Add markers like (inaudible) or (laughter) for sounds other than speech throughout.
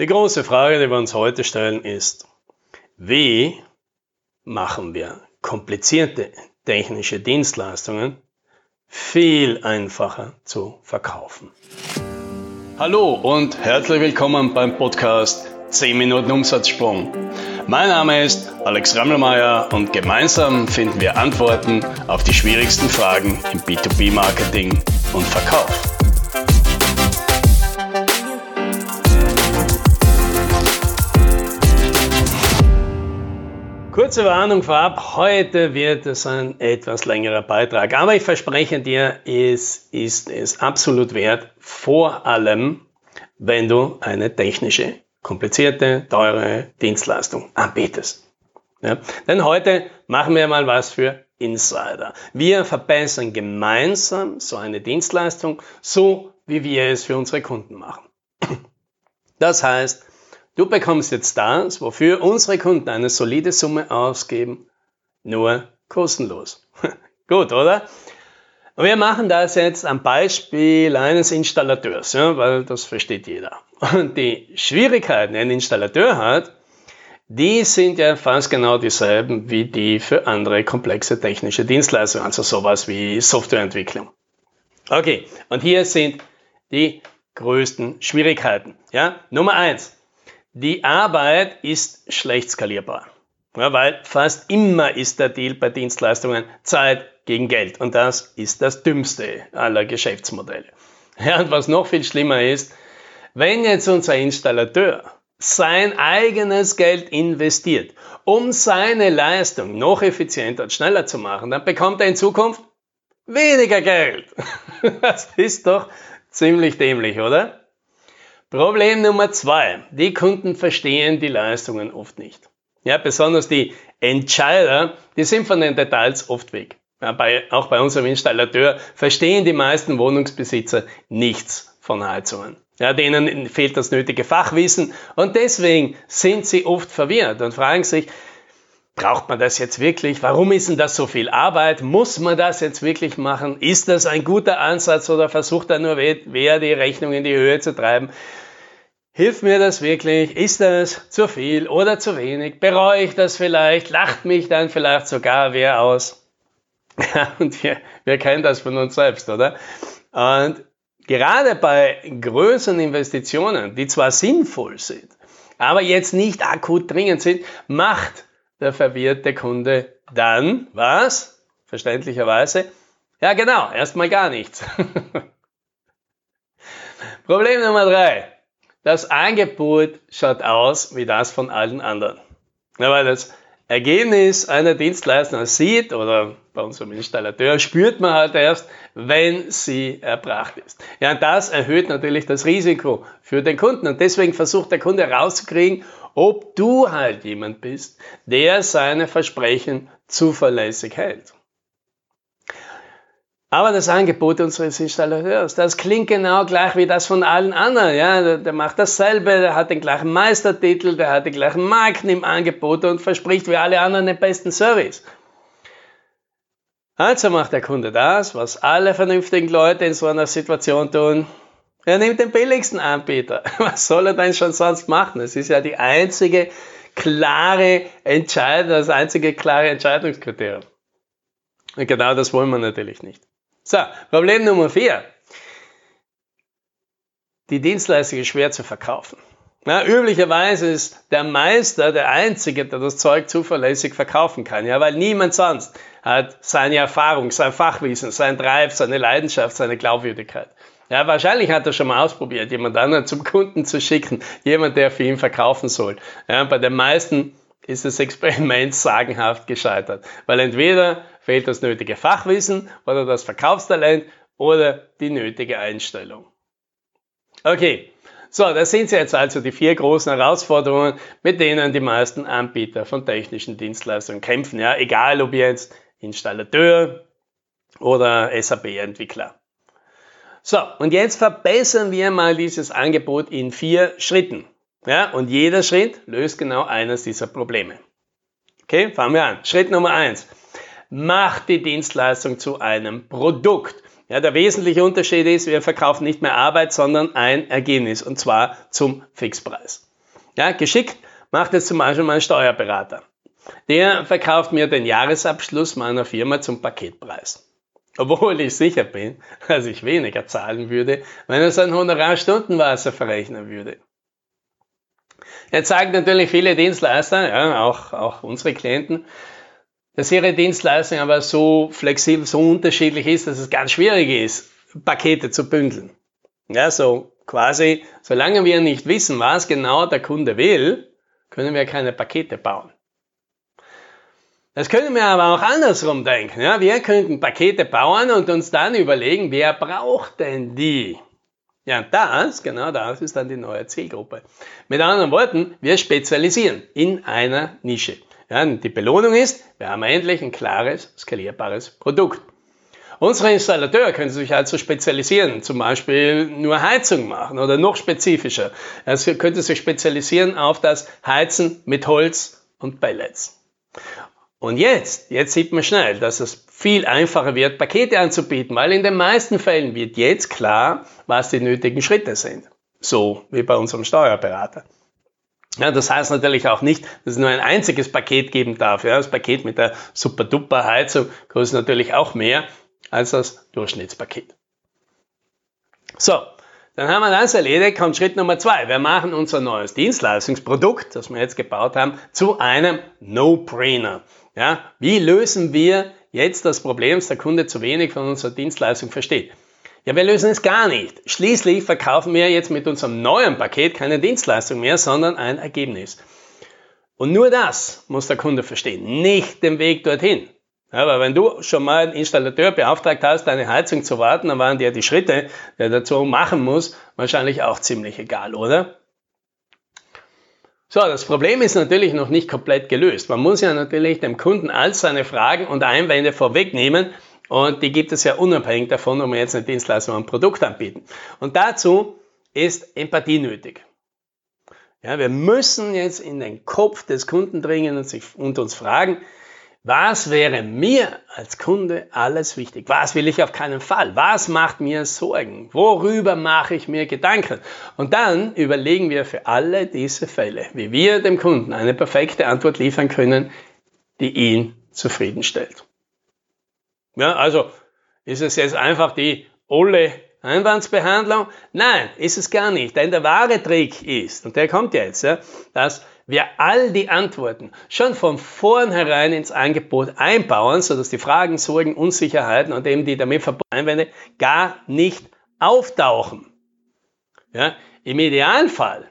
Die große Frage, die wir uns heute stellen, ist, wie machen wir komplizierte technische Dienstleistungen viel einfacher zu verkaufen? Hallo und herzlich willkommen beim Podcast 10 Minuten Umsatzsprung. Mein Name ist Alex Rammelmeier und gemeinsam finden wir Antworten auf die schwierigsten Fragen im B2B-Marketing und Verkauf. Kurze Warnung vorab, heute wird es ein etwas längerer Beitrag, aber ich verspreche dir, es ist es absolut wert, vor allem, wenn du eine technische, komplizierte, teure Dienstleistung anbietest. Ja? Denn heute machen wir mal was für Insider. Wir verbessern gemeinsam so eine Dienstleistung, so wie wir es für unsere Kunden machen. Das heißt, Du bekommst jetzt das, wofür unsere Kunden eine solide Summe ausgeben, nur kostenlos. (laughs) Gut, oder? Und wir machen das jetzt am Beispiel eines Installateurs, ja, weil das versteht jeder. Und die Schwierigkeiten, die ein Installateur hat, die sind ja fast genau dieselben wie die für andere komplexe technische Dienstleistungen, also sowas wie Softwareentwicklung. Okay, und hier sind die größten Schwierigkeiten. Ja, Nummer eins. Die Arbeit ist schlecht skalierbar, ja, weil fast immer ist der Deal bei Dienstleistungen Zeit gegen Geld und das ist das dümmste aller Geschäftsmodelle. Ja, und was noch viel schlimmer ist, wenn jetzt unser Installateur sein eigenes Geld investiert, um seine Leistung noch effizienter und schneller zu machen, dann bekommt er in Zukunft weniger Geld. (laughs) Das ist doch ziemlich dämlich, oder? Problem Nummer zwei. Die Kunden verstehen die Leistungen oft nicht. Ja, besonders die Entscheider, die sind von den Details oft weg. Ja, bei, auch bei unserem Installateur verstehen die meisten Wohnungsbesitzer nichts von Heizungen. Ja, denen fehlt das nötige Fachwissen und deswegen sind sie oft verwirrt und fragen sich, Braucht man das jetzt wirklich? Warum ist denn das so viel Arbeit? Muss man das jetzt wirklich machen? Ist das ein guter Ansatz oder versucht er nur wer die Rechnung in die Höhe zu treiben? Hilft mir das wirklich? Ist das zu viel oder zu wenig? Bereue ich das vielleicht? Lacht mich dann vielleicht sogar wer aus? Ja, (laughs) und wir, wir kennen das von uns selbst, oder? Und gerade bei größeren Investitionen, die zwar sinnvoll sind, aber jetzt nicht akut dringend sind, macht der verwirrte Kunde dann was? Verständlicherweise? Ja, genau, erstmal gar nichts. (laughs) Problem Nummer drei. Das Angebot schaut aus wie das von allen anderen. Ja, weil das Ergebnis einer Dienstleistung sieht oder bei unserem Installateur spürt man halt erst, wenn sie erbracht ist. Ja, und das erhöht natürlich das Risiko für den Kunden und deswegen versucht der Kunde herauszukriegen, ob du halt jemand bist, der seine Versprechen zuverlässig hält. Aber das Angebot unseres Installateurs, das klingt genau gleich wie das von allen anderen. Ja, der, macht dasselbe, der hat den gleichen Meistertitel, der hat die gleichen Marken im Angebot und verspricht wie alle anderen den besten Service. Also macht der Kunde das, was alle vernünftigen Leute in so einer Situation tun. Er nimmt den billigsten Anbieter. (laughs) Was soll er denn schon sonst machen? Es ist ja die einzige klare Entscheidung, das einzige klare Entscheidungskriterium. Und genau das wollen wir natürlich nicht. So, Problem Nummer vier. Die Dienstleistung ist schwer zu verkaufen. Ja, üblicherweise ist der Meister der Einzige, der das Zeug zuverlässig verkaufen kann, ja, weil niemand sonst hat seine Erfahrung, sein Fachwissen, sein Drive, seine Leidenschaft, seine Glaubwürdigkeit. Ja, wahrscheinlich hat er schon mal ausprobiert, jemand anderen zum Kunden zu schicken, jemand, der für ihn verkaufen soll. Ja, bei den meisten ist das Experiment (laughs) sagenhaft gescheitert, weil entweder fehlt das nötige Fachwissen oder das Verkaufstalent oder die nötige Einstellung. Okay, so, das sind jetzt also die vier großen Herausforderungen, mit denen die meisten Anbieter von technischen Dienstleistungen kämpfen. Ja, egal ob jetzt Installateur oder SAP-Entwickler. So, und jetzt verbessern wir mal dieses Angebot in vier Schritten. Ja, und jeder Schritt löst genau eines dieser Probleme. Okay, fangen wir an. Schritt Nummer eins. Mach die Dienstleistung zu einem Produkt. Ja, der wesentliche Unterschied ist, wir verkaufen nicht mehr Arbeit, sondern ein Ergebnis und zwar zum Fixpreis. Ja, geschickt macht es zum Beispiel mein Steuerberater. Der verkauft mir den Jahresabschluss meiner Firma zum Paketpreis. Obwohl ich sicher bin, dass ich weniger zahlen würde, wenn er sein Honorarstundenwasser verrechnen würde. Jetzt sagen natürlich viele Dienstleister, ja, auch, auch unsere Klienten, dass ihre Dienstleistung aber so flexibel, so unterschiedlich ist, dass es ganz schwierig ist, Pakete zu bündeln. Ja, so quasi, solange wir nicht wissen, was genau der Kunde will, können wir keine Pakete bauen. Das können wir aber auch andersrum denken. Ja? Wir könnten Pakete bauen und uns dann überlegen, wer braucht denn die? Ja, das, genau das ist dann die neue Zielgruppe. Mit anderen Worten, wir spezialisieren in einer Nische. Ja, die Belohnung ist, wir haben endlich ein klares, skalierbares Produkt. Unsere Installateure können sich also spezialisieren, zum Beispiel nur Heizung machen oder noch spezifischer. Es könnte sich spezialisieren auf das Heizen mit Holz und Pellets. Und jetzt, jetzt sieht man schnell, dass es viel einfacher wird, Pakete anzubieten, weil in den meisten Fällen wird jetzt klar, was die nötigen Schritte sind. So wie bei unserem Steuerberater. Ja, das heißt natürlich auch nicht, dass es nur ein einziges Paket geben darf. Ja, das Paket mit der Super-Duper-Heizung kostet natürlich auch mehr als das Durchschnittspaket. So, dann haben wir das erledigt, kommt Schritt Nummer zwei. Wir machen unser neues Dienstleistungsprodukt, das wir jetzt gebaut haben, zu einem No-Brainer. Ja, wie lösen wir jetzt das Problem, dass der Kunde zu wenig von unserer Dienstleistung versteht? Ja, wir lösen es gar nicht. Schließlich verkaufen wir jetzt mit unserem neuen Paket keine Dienstleistung mehr, sondern ein Ergebnis. Und nur das muss der Kunde verstehen, nicht den Weg dorthin. Aber wenn du schon mal einen Installateur beauftragt hast, deine Heizung zu warten, dann waren dir die Schritte, die er dazu machen muss, wahrscheinlich auch ziemlich egal, oder? So, das Problem ist natürlich noch nicht komplett gelöst. Man muss ja natürlich dem Kunden all seine Fragen und Einwände vorwegnehmen und die gibt es ja unabhängig davon, ob wir jetzt eine Dienstleistung oder ein Produkt anbieten. Und dazu ist Empathie nötig. Ja, wir müssen jetzt in den Kopf des Kunden dringen und, sich, und uns fragen, was wäre mir als Kunde alles wichtig? Was will ich auf keinen Fall? Was macht mir Sorgen? Worüber mache ich mir Gedanken? Und dann überlegen wir für alle diese Fälle, wie wir dem Kunden eine perfekte Antwort liefern können, die ihn zufriedenstellt. Ja, also ist es jetzt einfach die olle Einwandsbehandlung? Nein, ist es gar nicht. Denn der wahre Trick ist, und der kommt jetzt, ja, dass wir all die Antworten schon von vornherein ins Angebot einbauen, sodass die Fragen, Sorgen, Unsicherheiten und eben die damit verbundenen Einwände gar nicht auftauchen. Ja, Im Idealfall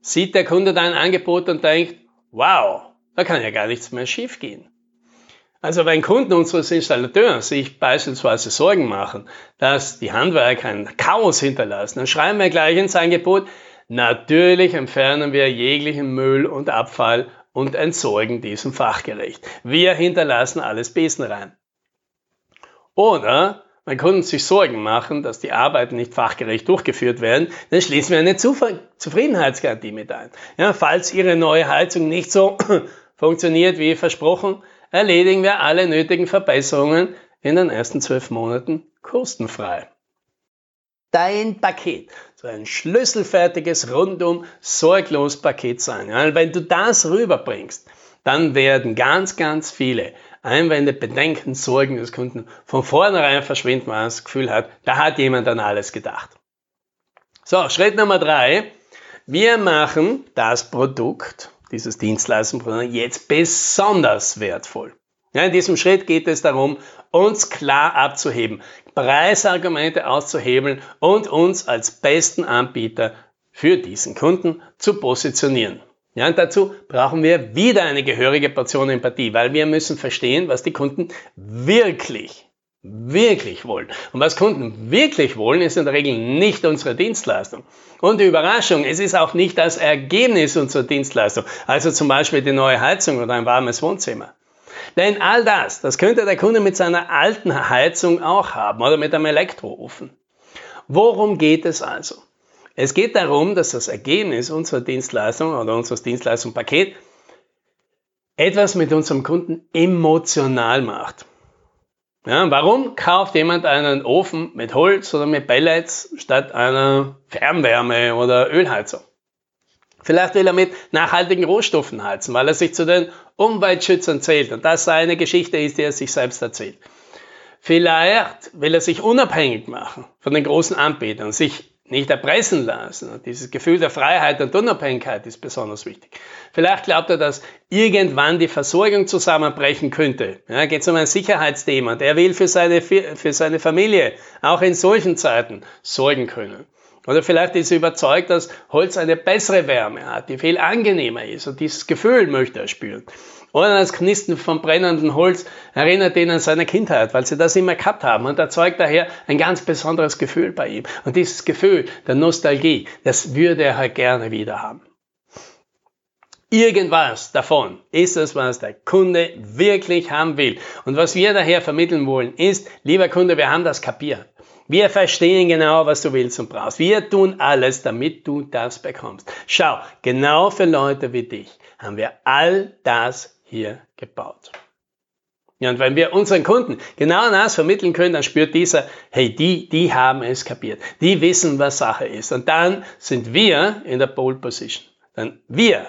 sieht der Kunde dein Angebot und denkt, wow, da kann ja gar nichts mehr schiefgehen. Also wenn Kunden unseres Installateurs sich beispielsweise Sorgen machen, dass die Handwerker ein Chaos hinterlassen, dann schreiben wir gleich ins Angebot, Natürlich entfernen wir jeglichen Müll und Abfall und entsorgen diesen fachgerecht. Wir hinterlassen alles besenrein. Oder wenn Kunden sich Sorgen machen, dass die Arbeiten nicht fachgerecht durchgeführt werden, dann schließen wir eine Zufriedenheitsgarantie mit ein. Ja, falls Ihre neue Heizung nicht so (coughs) funktioniert wie versprochen, erledigen wir alle nötigen Verbesserungen in den ersten zwölf Monaten kostenfrei. Dein Paket so ein schlüsselfertiges, rundum sorglos Paket sein. Ja, wenn du das rüberbringst, dann werden ganz, ganz viele Einwände, Bedenken, Sorgen des Kunden von vornherein verschwinden, weil er das Gefühl hat, da hat jemand an alles gedacht. So, Schritt Nummer drei. Wir machen das Produkt, dieses Dienstleistungsprodukt, jetzt besonders wertvoll. Ja, in diesem Schritt geht es darum, uns klar abzuheben, Preisargumente auszuhebeln und uns als besten Anbieter für diesen Kunden zu positionieren. Ja, und dazu brauchen wir wieder eine gehörige Portion Empathie, weil wir müssen verstehen, was die Kunden wirklich, wirklich wollen. Und was Kunden wirklich wollen, ist in der Regel nicht unsere Dienstleistung. Und die Überraschung, es ist auch nicht das Ergebnis unserer Dienstleistung, also zum Beispiel die neue Heizung oder ein warmes Wohnzimmer. Denn all das, das könnte der Kunde mit seiner alten Heizung auch haben oder mit einem Elektroofen. Worum geht es also? Es geht darum, dass das Ergebnis unserer Dienstleistung oder unseres Dienstleistungspaket etwas mit unserem Kunden emotional macht. Ja, warum kauft jemand einen Ofen mit Holz oder mit Pellets statt einer Fernwärme oder Ölheizung? Vielleicht will er mit nachhaltigen Rohstoffen heizen, weil er sich zu den Umweltschützern zählt und das seine Geschichte ist, die er sich selbst erzählt. Vielleicht will er sich unabhängig machen von den großen Anbietern, sich nicht erpressen lassen. Und dieses Gefühl der Freiheit und Unabhängigkeit ist besonders wichtig. Vielleicht glaubt er, dass irgendwann die Versorgung zusammenbrechen könnte. Ja, geht es um ein Sicherheitsthema. Und er will für seine, für seine Familie auch in solchen Zeiten sorgen können. Oder vielleicht ist er überzeugt, dass Holz eine bessere Wärme hat, die viel angenehmer ist. Und dieses Gefühl möchte er spüren. Oder das Knisten vom brennenden Holz erinnert ihn an seine Kindheit, weil sie das immer gehabt haben und erzeugt daher ein ganz besonderes Gefühl bei ihm. Und dieses Gefühl der Nostalgie, das würde er halt gerne wieder haben. Irgendwas davon ist es, was der Kunde wirklich haben will. Und was wir daher vermitteln wollen, ist, lieber Kunde, wir haben das kapiert. Wir verstehen genau, was du willst und brauchst. Wir tun alles, damit du das bekommst. Schau, genau für Leute wie dich haben wir all das hier gebaut. Ja, und wenn wir unseren Kunden genau das vermitteln können, dann spürt dieser, hey, die, die haben es kapiert. Die wissen, was Sache ist. Und dann sind wir in der Pole Position. Denn wir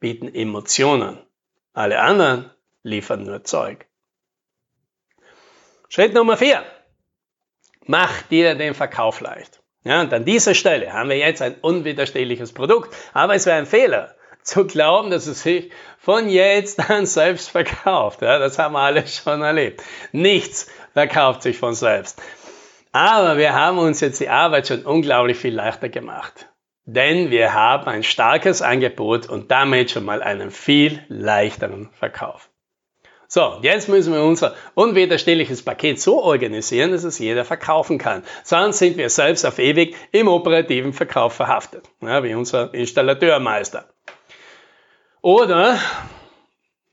bieten Emotionen. Alle anderen liefern nur Zeug. Schritt Nummer vier. Mach dir den Verkauf leicht. Ja, und an dieser Stelle haben wir jetzt ein unwiderstehliches Produkt, aber es wäre ein Fehler, zu glauben, dass es sich von jetzt an selbst verkauft. Ja, das haben wir alle schon erlebt. Nichts verkauft sich von selbst. Aber wir haben uns jetzt die Arbeit schon unglaublich viel leichter gemacht. Denn wir haben ein starkes Angebot und damit schon mal einen viel leichteren Verkauf. So, jetzt müssen wir unser unwiderstehliches Paket so organisieren, dass es jeder verkaufen kann. Sonst sind wir selbst auf ewig im operativen Verkauf verhaftet, ja, wie unser Installateurmeister. Oder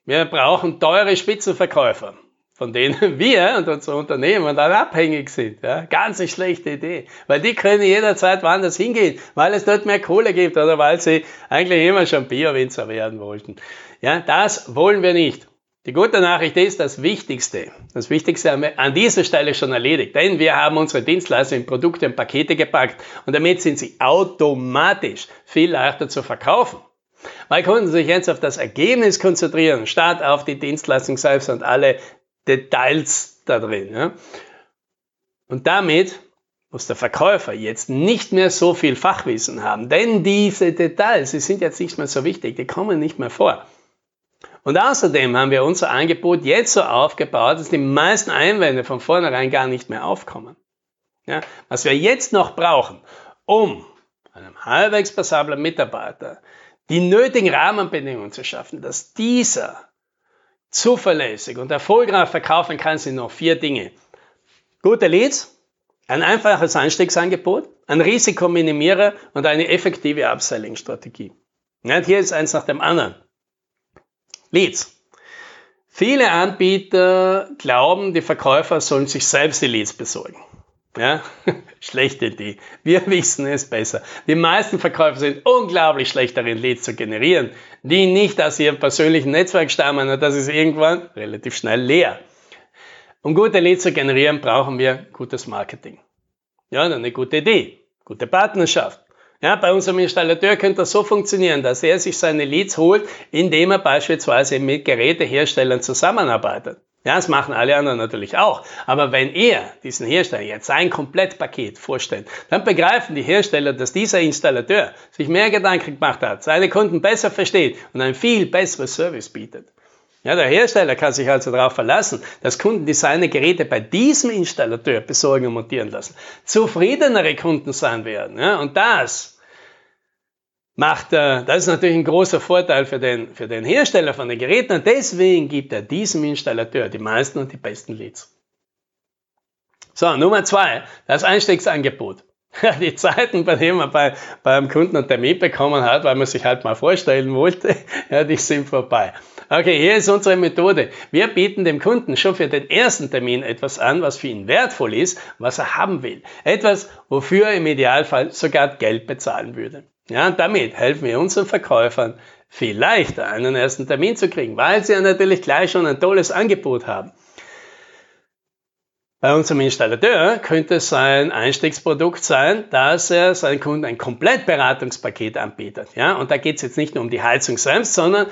wir brauchen teure Spitzenverkäufer, von denen (laughs) wir und unser Unternehmen dann abhängig sind. Ja? Ganz eine schlechte Idee, weil die können jederzeit woanders hingehen, weil es dort mehr Kohle gibt oder weil sie eigentlich immer schon Bio-Winzer werden wollten. Ja, das wollen wir nicht. Die gute Nachricht ist, das Wichtigste, das Wichtigste haben wir an dieser Stelle schon erledigt, denn wir haben unsere Dienstleister in Produkte und Pakete gepackt und damit sind sie automatisch viel leichter zu verkaufen. Weil Kunden sich jetzt auf das Ergebnis konzentrieren, statt auf die Dienstleistung selbst und alle Details da drin. Ja? Und damit muss der Verkäufer jetzt nicht mehr so viel Fachwissen haben, denn diese Details, die sind jetzt nicht mehr so wichtig, die kommen nicht mehr vor. Und außerdem haben wir unser Angebot jetzt so aufgebaut, dass die meisten Einwände von vornherein gar nicht mehr aufkommen. Ja, was wir jetzt noch brauchen, um einem halbwegs passablen Mitarbeiter die nötigen Rahmenbedingungen zu schaffen, dass dieser zuverlässig und erfolgreich verkaufen kann, sind noch vier Dinge. Gute Leads, ein einfaches Einstiegsangebot, ein Risikominimierer und eine effektive Upselling-Strategie. Ja, hier ist eins nach dem anderen. Leads. Viele Anbieter glauben, die Verkäufer sollen sich selbst die Leads besorgen. Ja, (laughs) schlechte Idee. Wir (laughs) wissen es besser. Die meisten Verkäufer sind unglaublich schlecht darin, Leads zu generieren, die nicht aus ihrem persönlichen Netzwerk stammen und das ist irgendwann relativ schnell leer. Um gute Leads zu generieren, brauchen wir gutes Marketing. Ja, eine gute Idee, gute Partnerschaft. Ja, bei unserem Installateur könnte das so funktionieren, dass er sich seine Leads holt, indem er beispielsweise mit Geräteherstellern zusammenarbeitet. Ja, das machen alle anderen natürlich auch. Aber wenn er diesen Hersteller jetzt sein Komplettpaket vorstellt, dann begreifen die Hersteller, dass dieser Installateur sich mehr Gedanken gemacht hat, seine Kunden besser versteht und ein viel besseres Service bietet. Ja, der Hersteller kann sich also darauf verlassen, dass Kunden, die seine Geräte bei diesem Installateur besorgen und montieren lassen, zufriedenere Kunden sein werden. Ja, und das macht er, das ist natürlich ein großer Vorteil für den, für den Hersteller von den Geräten und deswegen gibt er diesem Installateur die meisten und die besten Leads. So, Nummer zwei, das Einstiegsangebot. (laughs) Die Zeiten, bei denen man bei, beim Kunden einen Termin bekommen hat, weil man sich halt mal vorstellen wollte, (laughs) ja, die sind vorbei. Okay, hier ist unsere Methode. Wir bieten dem Kunden schon für den ersten Termin etwas an, was für ihn wertvoll ist, was er haben will. Etwas, wofür er im Idealfall sogar Geld bezahlen würde. Ja, und damit helfen wir unseren Verkäufern viel leichter, einen ersten Termin zu kriegen, weil sie ja natürlich gleich schon ein tolles Angebot haben. Bei unserem Installateur könnte sein Einstiegsprodukt sein, dass er seinen Kunden ein Komplettberatungspaket anbietet. Ja? Und da geht es jetzt nicht nur um die Heizung selbst, sondern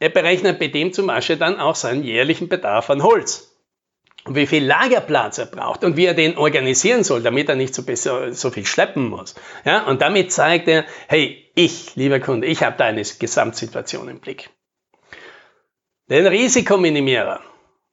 er berechnet bei dem zum Beispiel dann auch seinen jährlichen Bedarf an Holz wie viel Lagerplatz er braucht und wie er den organisieren soll, damit er nicht so, so viel schleppen muss. Ja, und damit zeigt er, hey, ich, lieber Kunde, ich habe deine Gesamtsituation im Blick. Den Risikominimierer.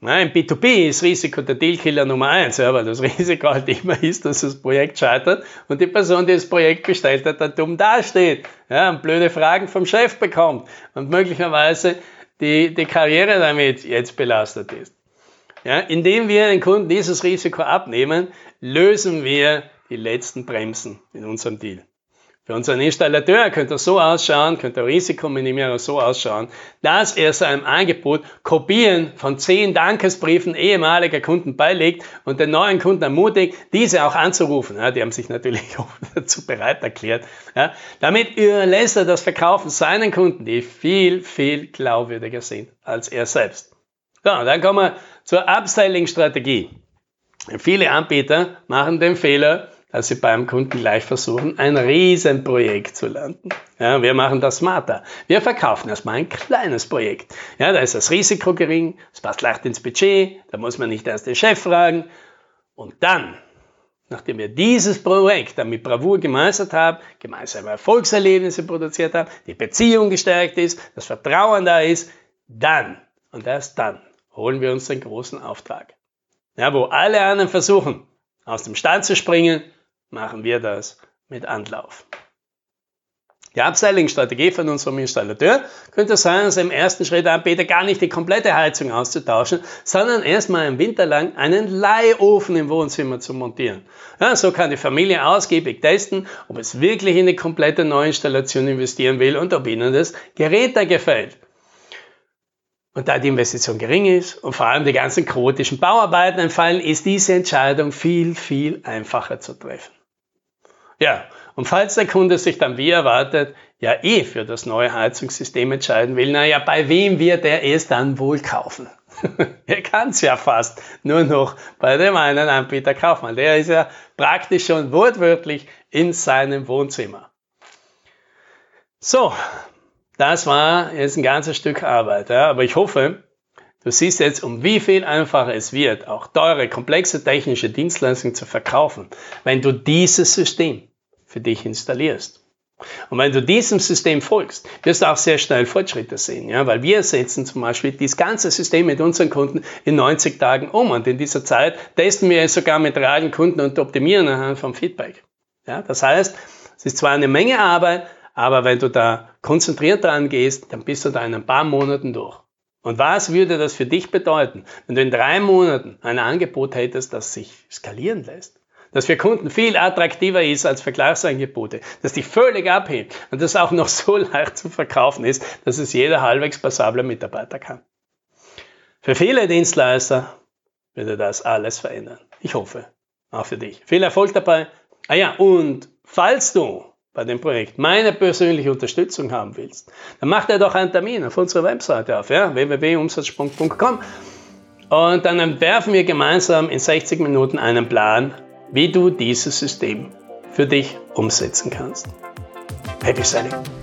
Im B2B ist Risiko der Dealkiller Nummer eins, ja, weil das (laughs) Risiko halt immer ist, dass das Projekt scheitert und die Person, die das Projekt bestellt hat, dann dumm dasteht ja, und blöde Fragen vom Chef bekommt und möglicherweise die, die Karriere damit jetzt belastet ist. Ja, indem wir den Kunden dieses Risiko abnehmen, lösen wir die letzten Bremsen in unserem Deal. Für unseren Installateur könnte er so ausschauen, könnte der Risikominimierer so ausschauen, dass er seinem Angebot Kopien von zehn Dankesbriefen ehemaliger Kunden beilegt und den neuen Kunden ermutigt, diese auch anzurufen. Ja, die haben sich natürlich (laughs) auch dazu bereit erklärt. Ja, damit überlässt er das Verkaufen seinen Kunden, die viel, viel glaubwürdiger sind als er selbst. So, dann kommen wir zur Upselling-Strategie. Viele Anbieter machen den Fehler, dass sie beim Kunden gleich versuchen, ein Riesenprojekt zu landen. Ja, wir machen das smarter. Wir verkaufen erstmal ein kleines Projekt. Ja, da ist das Risiko gering, es passt leicht ins Budget, da muss man nicht erst den Chef fragen. Und dann, nachdem wir dieses Projekt dann mit Bravour gemeistert haben, gemeinsame Erfolgserlebnisse produziert haben, die Beziehung gestärkt ist, das Vertrauen da ist, dann und erst dann holen wir uns den großen Auftrag. Ja, wo alle anderen versuchen, aus dem Stand zu springen, machen wir das mit Anlauf. Die Upselling-Strategie von unserem Installateur könnte sein, er im ersten Schritt anbietet, gar nicht die komplette Heizung auszutauschen, sondern erstmal im Winter lang einen Leihofen im Wohnzimmer zu montieren. Ja, so kann die Familie ausgiebig testen, ob es wirklich in eine komplette Neuinstallation investieren will und ob ihnen das Gerät da gefällt. Und da die Investition gering ist und vor allem die ganzen chaotischen Bauarbeiten entfallen, ist diese Entscheidung viel, viel einfacher zu treffen. Ja, und falls der Kunde sich dann wie erwartet, ja eh für das neue Heizungssystem entscheiden will, naja, bei wem wird er es dann wohl kaufen? (laughs) er kann es ja fast nur noch bei dem einen Anbieter kaufen. Der ist ja praktisch schon wortwörtlich in seinem Wohnzimmer. So, das war jetzt ein ganzes Stück Arbeit, ja, aber ich hoffe, du siehst jetzt, um wie viel einfacher es wird, auch teure, komplexe technische Dienstleistungen zu verkaufen, wenn du dieses System für dich installierst. Und wenn du diesem System folgst, wirst du auch sehr schnell Fortschritte sehen, ja, weil wir setzen zum Beispiel dieses ganze System mit unseren Kunden in 90 Tagen um und in dieser Zeit testen wir es sogar mit realen Kunden und optimieren anhand vom Feedback. Ja, das heißt, es ist zwar eine Menge Arbeit, aber wenn du da konzentriert dran gehst, dann bist du da in ein paar Monaten durch. Und was würde das für dich bedeuten, wenn du in drei Monaten ein Angebot hättest, das sich skalieren lässt? Das für Kunden viel attraktiver ist als Vergleichsangebote, das dich völlig abhebt und das auch noch so (laughs) leicht zu verkaufen ist, dass es jeder halbwegs passable Mitarbeiter kann. Für viele Dienstleister würde das alles verändern. Ich hoffe, auch für dich. Viel Erfolg dabei. Ah ja, und falls du bei dem Projekt meine persönliche Unterstützung haben willst, dann mach dir doch einen Termin auf unserer Webseite auf, ja, www.umsatzsprung.com und dann entwerfen wir gemeinsam in 60 Minuten einen Plan, wie du dieses System für dich umsetzen kannst. Happy Selling!